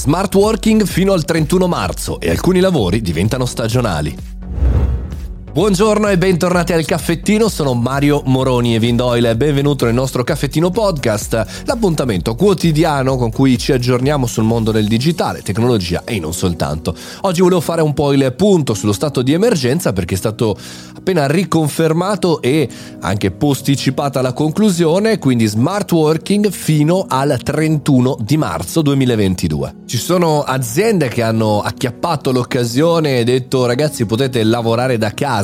Smart working fino al 31 marzo e alcuni lavori diventano stagionali. Buongiorno e bentornati al caffettino, sono Mario Moroni e Vindoyle, benvenuto nel nostro caffettino podcast, l'appuntamento quotidiano con cui ci aggiorniamo sul mondo del digitale, tecnologia e non soltanto. Oggi volevo fare un po' il punto sullo stato di emergenza perché è stato appena riconfermato e anche posticipata la conclusione, quindi smart working fino al 31 di marzo 2022. Ci sono aziende che hanno acchiappato l'occasione e detto ragazzi potete lavorare da casa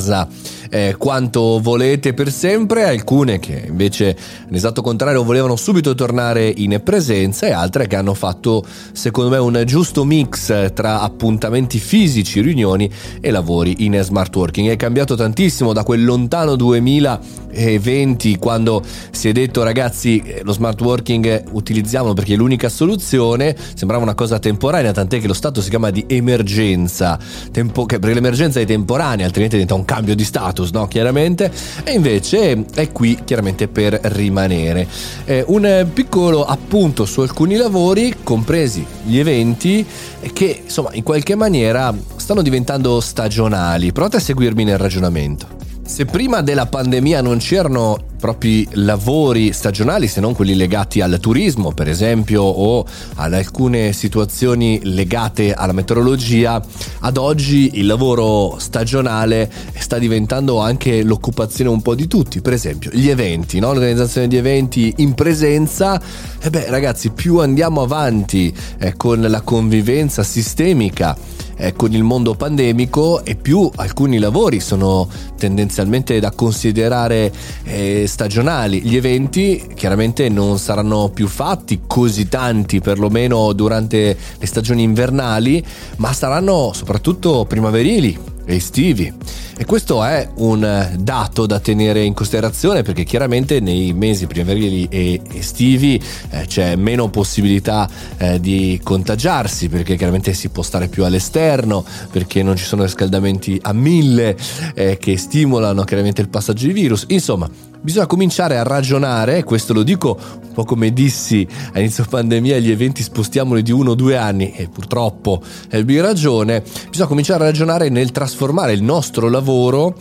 eh, quanto volete per sempre, alcune che invece in esatto contrario volevano subito tornare in presenza e altre che hanno fatto secondo me un giusto mix tra appuntamenti fisici, riunioni e lavori in smart working. È cambiato tantissimo da quel lontano 2020 quando si è detto ragazzi lo smart working utilizziamolo perché è l'unica soluzione, sembrava una cosa temporanea, tant'è che lo stato si chiama di emergenza, tempo, perché l'emergenza è temporanea, altrimenti diventa un cambio di status, no? Chiaramente, e invece è qui chiaramente per rimanere. Eh, un piccolo appunto su alcuni lavori, compresi gli eventi, che insomma in qualche maniera stanno diventando stagionali. Provate a seguirmi nel ragionamento. Se prima della pandemia non c'erano propri lavori stagionali se non quelli legati al turismo per esempio o ad alcune situazioni legate alla meteorologia, ad oggi il lavoro stagionale sta diventando anche l'occupazione un po' di tutti, per esempio gli eventi, no? l'organizzazione di eventi in presenza, e beh ragazzi più andiamo avanti eh, con la convivenza sistemica eh, con il mondo pandemico e più alcuni lavori sono tendenzialmente da considerare eh, stagionali. Gli eventi chiaramente non saranno più fatti così tanti, perlomeno durante le stagioni invernali, ma saranno soprattutto primaverili estivi. E questo è un dato da tenere in considerazione perché chiaramente nei mesi primaverili e estivi eh, c'è meno possibilità eh, di contagiarsi perché chiaramente si può stare più all'esterno, perché non ci sono riscaldamenti a mille eh, che stimolano chiaramente il passaggio di virus. Insomma, bisogna cominciare a ragionare, questo lo dico un po' come dissi a inizio pandemia, gli eventi spostiamoli di uno o due anni e purtroppo ebbi ragione, bisogna cominciare a ragionare nel trasformare il nostro lavoro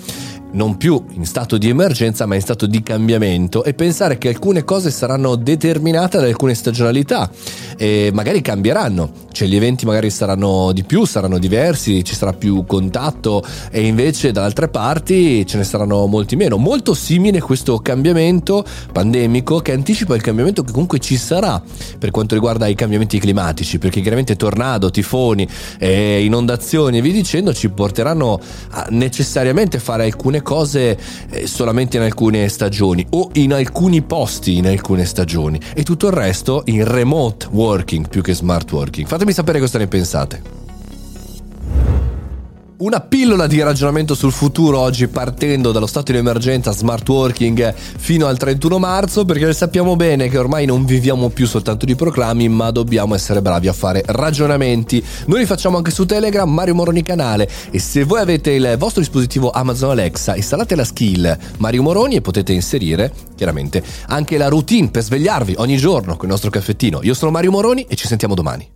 non più in stato di emergenza ma in stato di cambiamento e pensare che alcune cose saranno determinate da alcune stagionalità e magari cambieranno, cioè gli eventi magari saranno di più, saranno diversi, ci sarà più contatto e invece da altre parti ce ne saranno molti meno. Molto simile questo cambiamento pandemico che anticipa il cambiamento che comunque ci sarà per quanto riguarda i cambiamenti climatici, perché chiaramente tornado, tifoni, eh, inondazioni e via dicendo ci porteranno a necessariamente fare alcune cose eh, solamente in alcune stagioni o in alcuni posti in alcune stagioni e tutto il resto in remote working più che smart working. Fatemi sapere cosa ne pensate. Una pillola di ragionamento sul futuro oggi partendo dallo stato di emergenza smart working fino al 31 marzo perché sappiamo bene che ormai non viviamo più soltanto di proclami ma dobbiamo essere bravi a fare ragionamenti. Noi li facciamo anche su Telegram, Mario Moroni canale e se voi avete il vostro dispositivo Amazon Alexa installate la skill Mario Moroni e potete inserire chiaramente anche la routine per svegliarvi ogni giorno con il nostro caffettino. Io sono Mario Moroni e ci sentiamo domani.